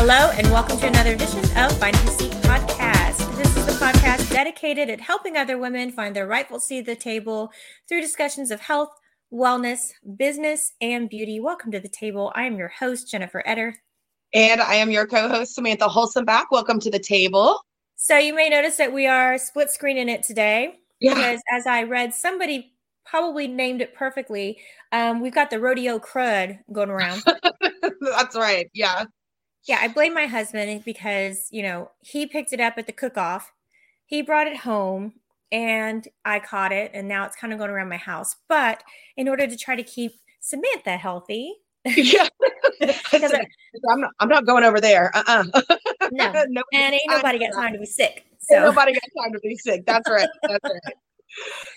Hello, and welcome to another edition of Finding the Seat podcast. This is the podcast dedicated at helping other women find their rightful seat at the table through discussions of health, wellness, business, and beauty. Welcome to the table. I am your host, Jennifer Etter. And I am your co host, Samantha Holzenbach. Welcome to the table. So, you may notice that we are split screening it today Yeah. because, as I read, somebody probably named it perfectly. Um, we've got the rodeo crud going around. That's right. Yeah. Yeah, I blame my husband because, you know, he picked it up at the cook off. He brought it home and I caught it and now it's kind of going around my house. But in order to try to keep Samantha healthy, Yeah. I- I'm not, I'm not going over there. Uh uh no, no, and ain't nobody got time. to be sick. Ain't So nobody got time to be sick. That's right. That's right.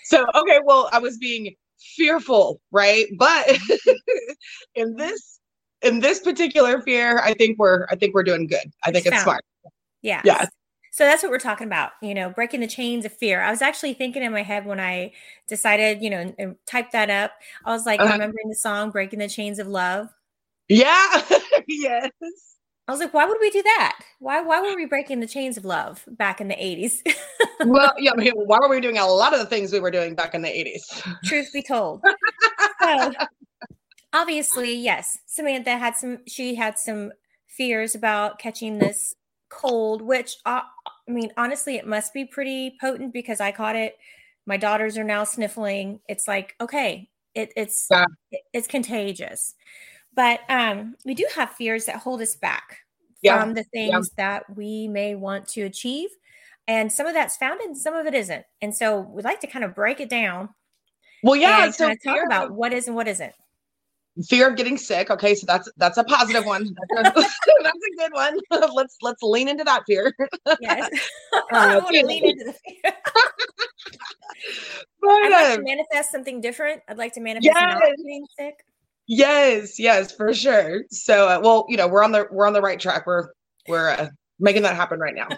So, okay. Well, I was being fearful, right? But in this, in this particular fear, I think we're, I think we're doing good. I think It's it's smart. yeah. Yes. So that's what we're talking about, you know, breaking the chains of fear. I was actually thinking in my head when I decided, you know, and, and typed that up. I was like Uh-huh. remembering the song Breaking the Chains of Love. Yeah. yes. I was like, why would we do that? Why why were we breaking the chains of love back in the 80s? Well, yeah. I mean, why were we doing a lot of the things we were doing back in the 80s? Truth be told. So obviously, yes, Samantha had some she had some fears about catching this cold, which uh, I mean, honestly, it must be pretty potent because I caught it. My daughters are now sniffling. It's like, okay, it, it's Yeah. it- it's contagious. But um, we do have fears that hold us back Yeah. from the things that we may want to achieve. And some of that's founded, and some of it isn't. And so we'd like to kind of break it down Well, yeah. and So talk about what is and what isn't. Fear of getting sick. Okay, so that's that's a positive one. That's a, that's a good one. let's let's lean into that fear. Yes. I Uh, want to lean into the fear. But, I'd like to manifest something different. I'd like to manifest not Yes. being sick. yes, yes, for sure. So, uh, well, you know, we're on the we're on the right track. We're we're uh, making that happen right now.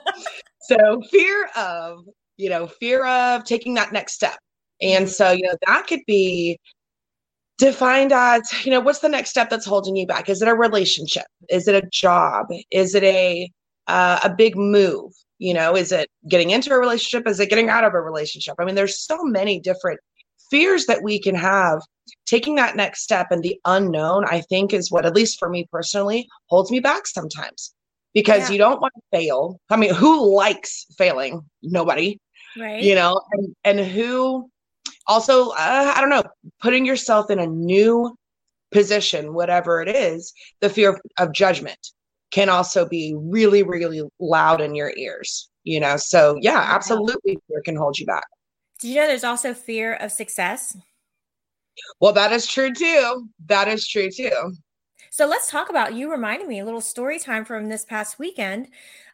so, fear of you know, fear of taking that next step, and so you know that could be defined as you know what's the next step that's holding you back? Is it a relationship? Is it a job? Is it a uh, a big move? You know is it getting into a relationship? Is it getting out of a relationship? I mean there's so many different fears that we can have. Taking that next step and the unknown i think is what at least for me personally holds me back sometimes. Because Yeah. you don't want to fail. I mean who likes failing? Nobody. Right. you know and, and who also uh, i don't know putting yourself in a new position whatever it is the fear of, of judgment can also be really really loud in your ears you know so yeah absolutely fear can hold you back Did you know there's also fear of success? well that is true too that is true too So let's talk about you reminded me a little story time from this past weekend.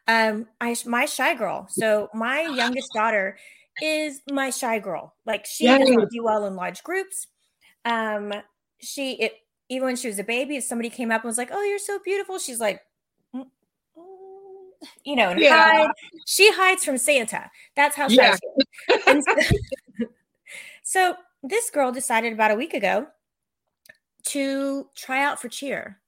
Um, I my shy girl. So my youngest daughter is my shy girl. Like she doesn't do well in large groups. Um, she it even when she was a baby, if somebody came up and was like, "Oh, you're so beautiful," she's like, "Mm, mm," you know, and Yeah. hide. She hides from Santa. That's how shy Yeah. she is. So, so this girl decided about a week ago to try out for cheer.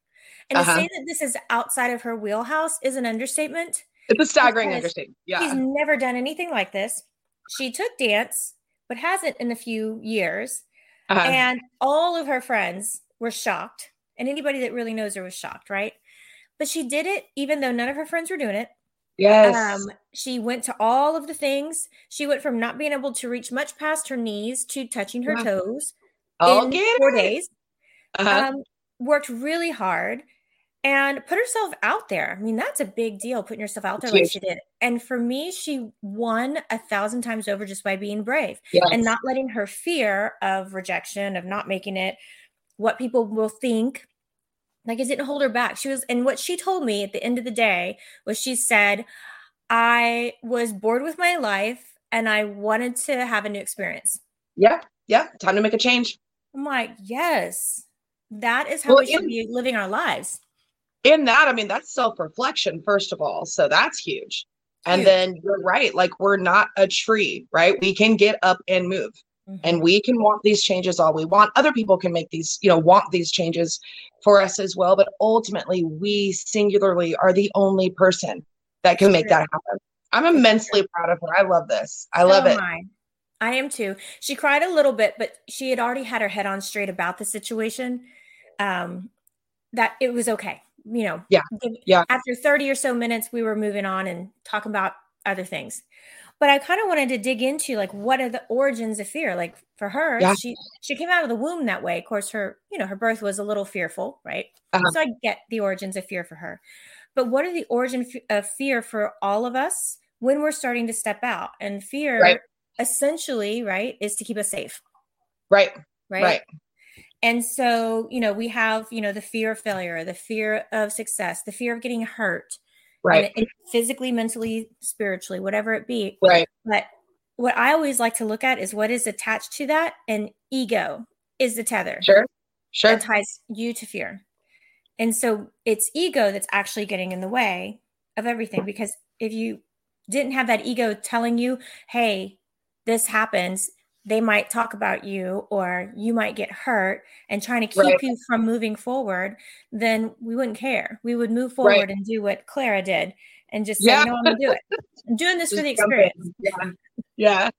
And to Uh-huh. say that this is outside of her wheelhouse is an understatement. it's a staggering understatement She's yeah never done anything like this. She took dance, but hasn't in a few years. Uh-huh. And all of her friends were shocked. And anybody that really knows her was shocked, right? But she did it even though none of her friends were doing it. yes. Um, she went to all of the things. She went from not being able to reach much past her knees to touching her toes I'll in get four it. days. Uh-huh. Um, worked really hard and put herself out there. I mean, that's a big deal, putting yourself out there like she did. And for me, she won a thousand times over just by being brave yes. and not letting her fear of rejection, of not making it, what people will think, like it didn't hold her back. She was, and what she told me at the end of the day was she said, I was bored with my life and I wanted to have a new experience. yeah. Yeah. Time to make a change. I'm like, yes, that is how Well, we should in- be living our lives. in that, I mean, that's self reflection, first of all. So that's huge. And then you're right. Like, we're not a tree, right? We can get up and move and we can want these changes all we want. Other people can make these, you know, want these changes for us as well. But ultimately, we singularly are the only person that can make that happen. I'm immensely proud of her. I love this. I love it. am I. I am too. She cried a little bit, but she had already had her head on straight about the situation. Um, that it was okay. You know, Yeah. Yeah. After 30 or so minutes, we were moving on and talking about other things. But I kind of wanted to dig into like what are the origins of fear? Like for her, Yeah. she she came out of the womb that way. Of course, her, you know, her birth was a little fearful, right? Uh-huh. So I get the origins of fear for her. But what are the origin f- of fear for all of us when we're starting to step out? And fear Right. essentially, right, is to keep us safe, Right. right? Right. And so, you know, we have, you know, the fear of failure, the fear of success, the fear of getting hurt, Right. and, and physically, mentally, spiritually, whatever it be. Right. But what I always like to look at is what is attached to that, and ego is the tether Sure. Sure. that ties you to fear. And so it's ego that's actually getting in the way of everything because if you didn't have that ego telling you, hey, this happens, they might talk about you or you might get hurt and trying to keep Right. you from moving forward, then we wouldn't care. We would move forward and do what Clara did and just say, Yeah. no, I'm going to do it. I'm doing this for the Just jump in. experience. Yeah. Yeah.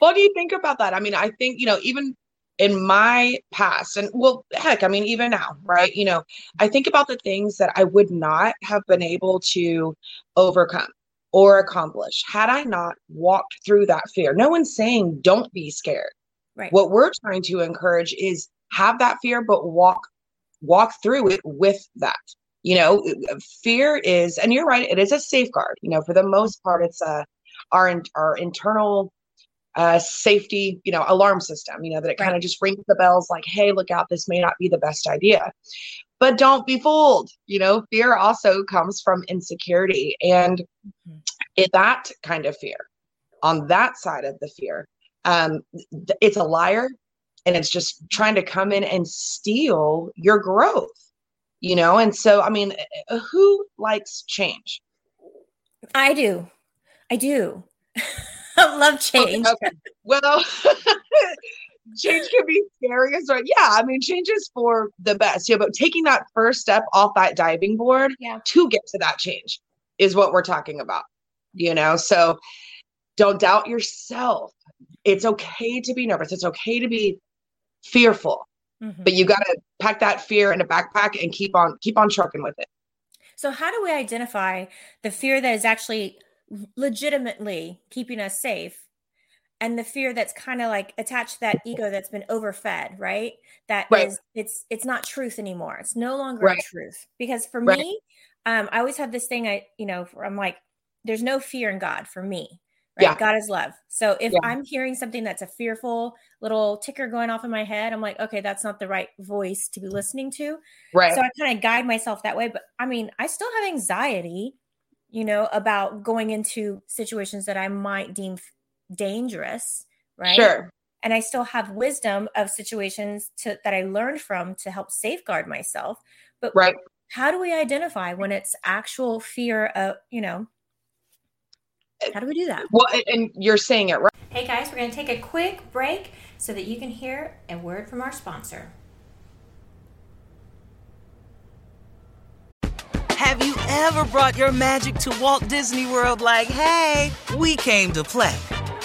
What do you think about that? I mean, I think, you know, even in my past, and well, heck, I mean, even now, right? You know, I think about the things that I would not have been able to overcome or accomplish had I not walked through that fear. No one's saying don't be scared. Right. What we're trying to encourage is have that fear, but walk walk through it with that. You know, fear is, and you're right, it is a safeguard. You know, for the most part, it's a our our internal uh, safety, you know, alarm system. You know that it kind of just rings the bells, like, "Hey, look out! This may not be the best idea." But don't be fooled. You know, fear also comes from insecurity, and Mhm. it, that kind of fear, on that side of the fear, um, it's a liar, and it's just trying to come in and steal your growth. You know, and so I mean, uh, who likes change? I do. I do. I love change. Okay. okay. Well, change can be scary as well. Yeah, I mean, change is for the best. Yeah, but taking that first step off that diving board Yeah. to get to that change is what we're talking about. You know, so don't doubt yourself. It's okay to be nervous. It's okay to be fearful, Mhm. but you got to pack that fear in a backpack and keep on keep on trucking with it. So, how do we identify the fear that is actually legitimately keeping us safe and the fear that's kind of like attached to that ego that's been overfed, right? That is, Right. it's it's not truth anymore. It's no longer Right. a truth. Because for Right. me, um, I always have this thing I, you know, I'm like, there's no fear in God for me. Right? Yeah. God is love. So if Yeah. I'm hearing something that's a fearful little ticker going off in my head, I'm like, okay, that's not the right voice to be listening to. Right. So I kind of guide myself that way. But I mean, I still have anxiety, you know, about going into situations that I might deem dangerous, right? Sure. And I still have wisdom of situations to, that I learned from to help safeguard myself. But Right. how do we identify when it's actual fear of, you know, eh, how do we do that? Well, and- and you're saying it right. Hey guys, we're going to take a quick break so that you can hear a word from our sponsor. Have you ever brought your magic to Walt Disney World like, hey, we came to play?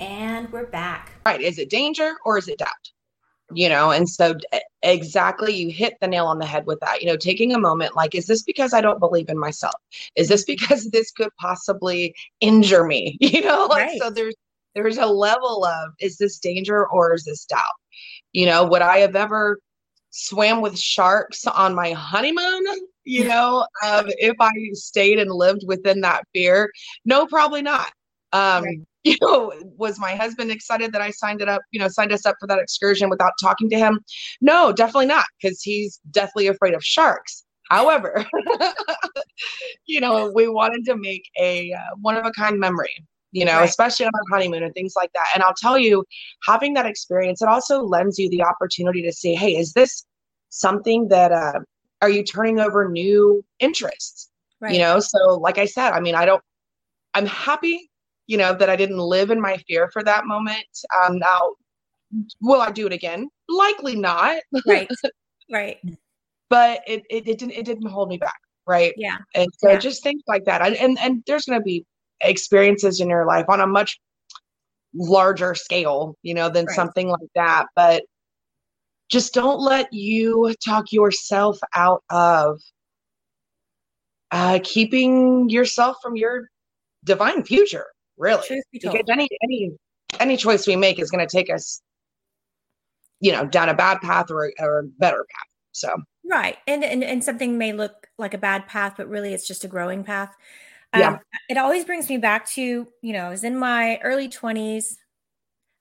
And we're back. Right. Is it danger or is it doubt? You know, and so exactly you hit the nail on the head with that. You know, taking a moment like, is this because I don't believe in myself? Is this because this could possibly injure me? You know, like Right. so there's there's a level of is this danger or is this doubt? You know, would I have ever swam with sharks on my honeymoon? You know, um, if I stayed and lived within that fear, no, probably not. Um, Right. you know, was my husband excited that I signed it up, you know, signed us up for that excursion without talking to him? No, definitely not, because he's deathly afraid of sharks. However, you know, we wanted to make a uh, one of a kind memory, you know, Right. especially on our honeymoon and things like that. And I'll tell you, having that experience, it also lends you the opportunity to say, hey, is this something that, uh, are you turning over new interests? Right. You know, so like I said, I mean, I don't, I'm happy, you know, that I didn't live in my fear for that moment. Um, now, will I do it again? Likely not, right. Right. but it, it, it didn't, it didn't hold me back. Right. Yeah. And so Yeah. just things like that. And, and, and there's going to be experiences in your life on a much larger scale, you know, than Right. something like that. But just don't let you talk yourself out of uh, keeping yourself from your divine future, really. Truth be told. Because any any any choice we make is going to take us, you know, down a bad path or a, or a better path. So Right. And, and and something may look like a bad path, but really it's just a growing path. Um, Yeah. It always brings me back to, you know, I was in my early 20s.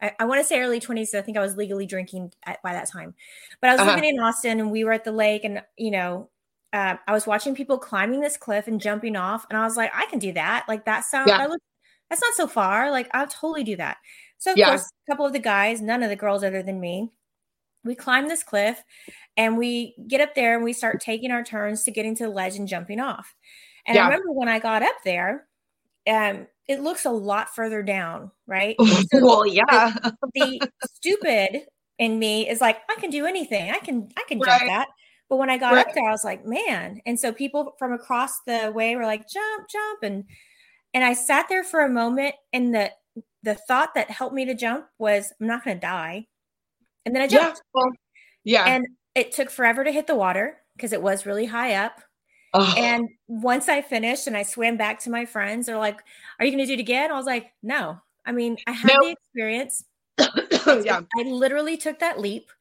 I, I want to say early 20s. I think I was legally drinking at, by that time. But I was Uh-huh. living in Austin and we were at the lake and, you know, uh, I was watching people climbing this cliff and jumping off. And I was like, I can do that. Like that sounds, Yeah. I look, that's not so far. Like I'll totally do that. So of Yeah. course, a couple of the guys, none of the girls other than me, we climb this cliff and we get up there and we start taking our turns to getting to the ledge and jumping off. And Yeah. I remember when I got up there, um, it looks a lot further down, right? well, yeah, the stupid in me is like, I can do anything. I can, I can jump that. But when I got Right. up there, I was like, man. And so people from across the way were like, jump, jump. And and I sat there for a moment and the the thought that helped me to jump was I'm not gonna die. And then I yeah, jumped. well, yeah. And it took forever to hit the water because it was really high up. Oh, And once I finished and I swam back to my friends, they're like, Are you going to do it again? I was like, No. I mean, I had Nope. the experience. yeah, I literally took that leap.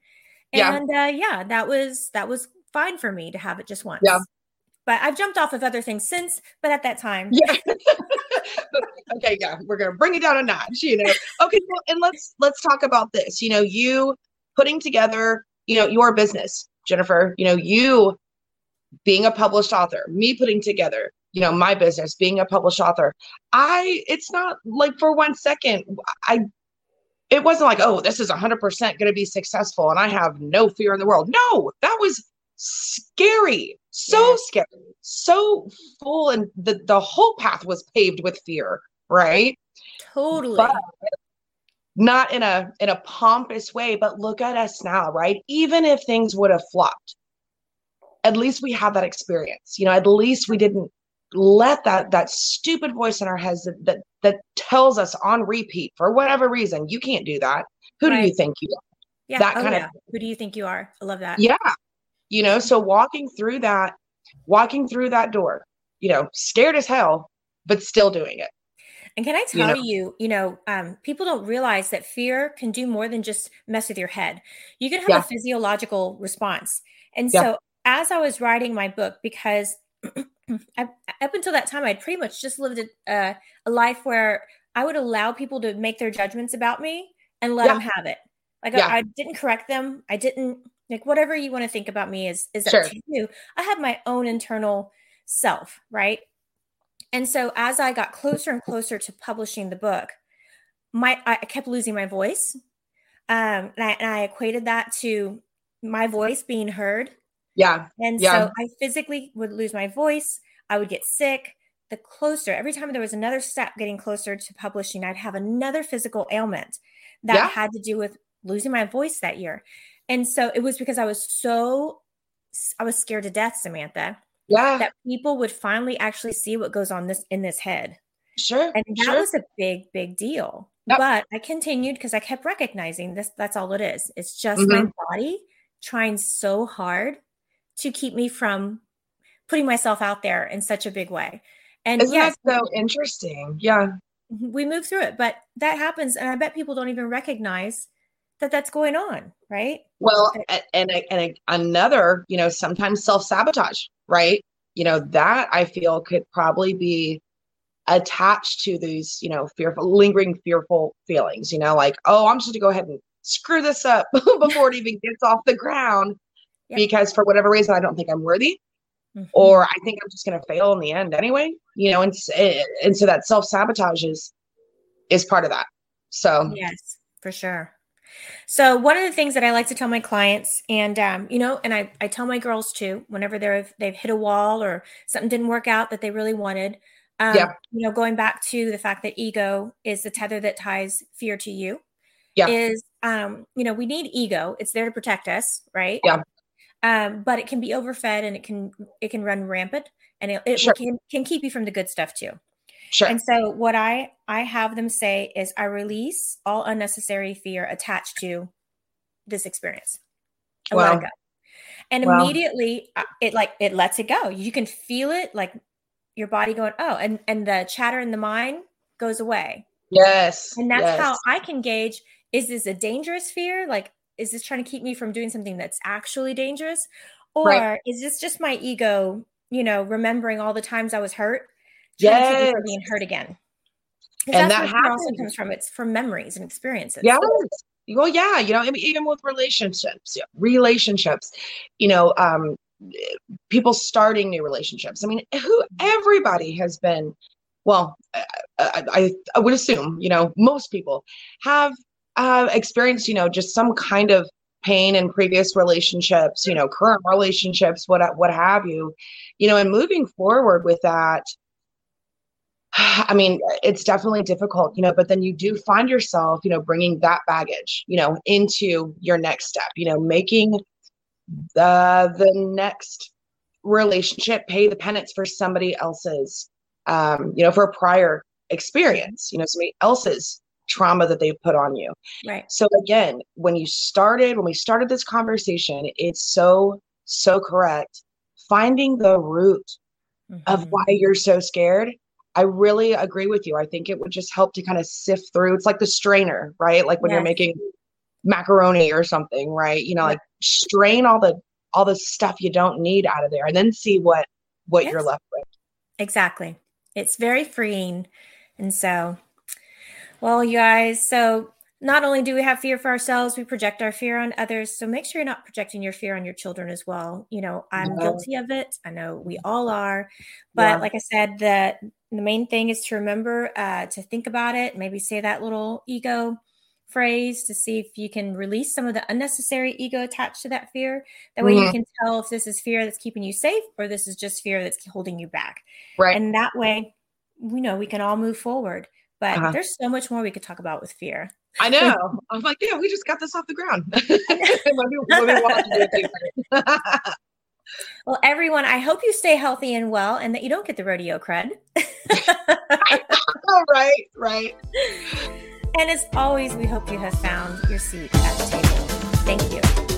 Yeah. And uh, yeah, that was that was fine for me to have it just once. Yeah. But I've jumped off of other things since, but at that time, yeah. okay, yeah, we're gonna bring it down a notch, you know. Okay, well, and let's let's talk about this. You know, you putting together, you know, your business, Jennifer. You know, you being a published author, me putting together, you know, my business, being a published author. I, it's not like for one second, I. It wasn't like, oh, this is 100% going to be successful and I have no fear in the world. No, that was scary, so Yeah. scary, so full, and the the whole path was paved with fear, right? totally. But not in a in a pompous way, but look at us now, right? Even if things would have flopped, at least we have that experience. You know, at least we didn't let that that stupid voice in our heads that that, that tells us on repeat for whatever reason, you can't do that. Who do you think you are? yeah. that oh, kind of- Who do you think you are? I love that. Yeah. You know, so walking through that, walking through that door, you know, scared as hell, but still doing it. And can I tell you, know, you, you know um, people don't realize that fear can do more than just mess with your head. You can have yeah. a physiological response. And yeah. so, as I was writing my book, because I, up until that time, I'd pretty much just lived a, a, life where I would allow people to make their judgments about me and let yeah. them have it. Like I, I, didn't correct them. I didn't like whatever you want to think about me is is sure. up to you. I have my own internal self, right? And so as I got closer and closer to publishing the book, my I kept losing my voice. Um, and I, and I equated that to my voice being heard. Yeah. And yeah. so I physically would lose my voice. I would get sick. The closer, every time there was another step getting closer to publishing, I'd have another physical ailment that yeah. had to do with losing my voice that year. And so it was because I was so, I was scared to death, Samantha yeah. that people would finally actually see what goes on this in this head. Sure and that sure. was a big big deal. Yep. but i continued because i kept recognizing this that's all it is. It's just mm-hmm. my body trying so hard to keep me from putting myself out there in such a big way. And Isn't yes, so interesting? Yeah. we move through it but that happens and i bet people don't even recognize that that's going on right well and and, another you know sometimes self-sabotage right? You know, that I feel could probably be attached to these, you know, fearful, lingering fearful feelings, you know, like, oh, I'm just going to go ahead and screw this up before it even gets off the ground yep. because for whatever reason, I don't think I'm worthy. Mm-hmm. Or I think I'm just going to fail in the end anyway, you know, and and so that self sabotage is is part of that. So yes, for sure. So one of the things that I like to tell my clients, and um, you know, and I, I tell my girls too, whenever they've they've hit a wall or something didn't work out that they really wanted, um, yeah. you know, going back to the fact that ego is the tether that ties fear to you. Yeah. Is um, you know, we need ego. It's there to protect us, right? Yeah. Um, but it can be overfed and it can it can run rampant and it, it sure. can can keep you from the good stuff too. Sure. And so what I I have them say is I release all unnecessary fear attached to this experience. I wow. let it go. And wow. immediately uh, it like it lets it go. You can feel it like your body going, oh, and and the chatter in the mind goes away. Yes. And that's yes. how I can gauge is this a dangerous fear? Like, is this trying to keep me from doing something that's actually dangerous? Or right. is this just my ego, you know, remembering all the times I was hurt yes. being hurt again. And that also comes from it's from memories and experiences. Yeah. Well, yeah, you know, even with relationships, relationships, you know, um, people starting new relationships. I mean, who everybody has been. Well, I, I, I would assume, you know, most people have uh, experienced, you know, just some kind of pain in previous relationships, you know, current relationships, what what have you, you know, and moving forward with that, I mean, it's definitely difficult, you know, but then you do find yourself, you know, bringing that baggage, you know, into your next step, you know, making the the next relationship pay the penance for somebody else's um, you know, for a prior experience, you know, somebody else's trauma that they've put on you. Right. So again, when you started, when we started this conversation, it's so, so correct. Finding the root mm-hmm. of why you're so scared I really agree with you. I think it would just help to kind of sift through. It's like the strainer, right? Like when yes. you're making macaroni or something, right? You know, like strain all the all the stuff you don't need out of there and then see what what yes. you're left with. Exactly. It's very freeing. And so well, you guys, so not only do we have fear for ourselves, we project our fear on others. So make sure you're not projecting your fear on your children as well. You know, I'm guilty of it. I know we all are. But yeah. like I said, the the main thing is to remember uh, to think about it, maybe say that little ego phrase to see if you can release some of the unnecessary ego attached to that fear. That way mm-hmm. you can tell if this is fear that's keeping you safe or this is just fear that's holding you back. Right. And that way, we know we can all move forward. But uh-huh. there's so much more we could talk about with fear. I know. I'm like, yeah, we just got this off the ground. well, everyone, I hope you stay healthy and well and that you don't get the rodeo crud. right, right. And as always, we hope you have found your seat at the table. Thank you.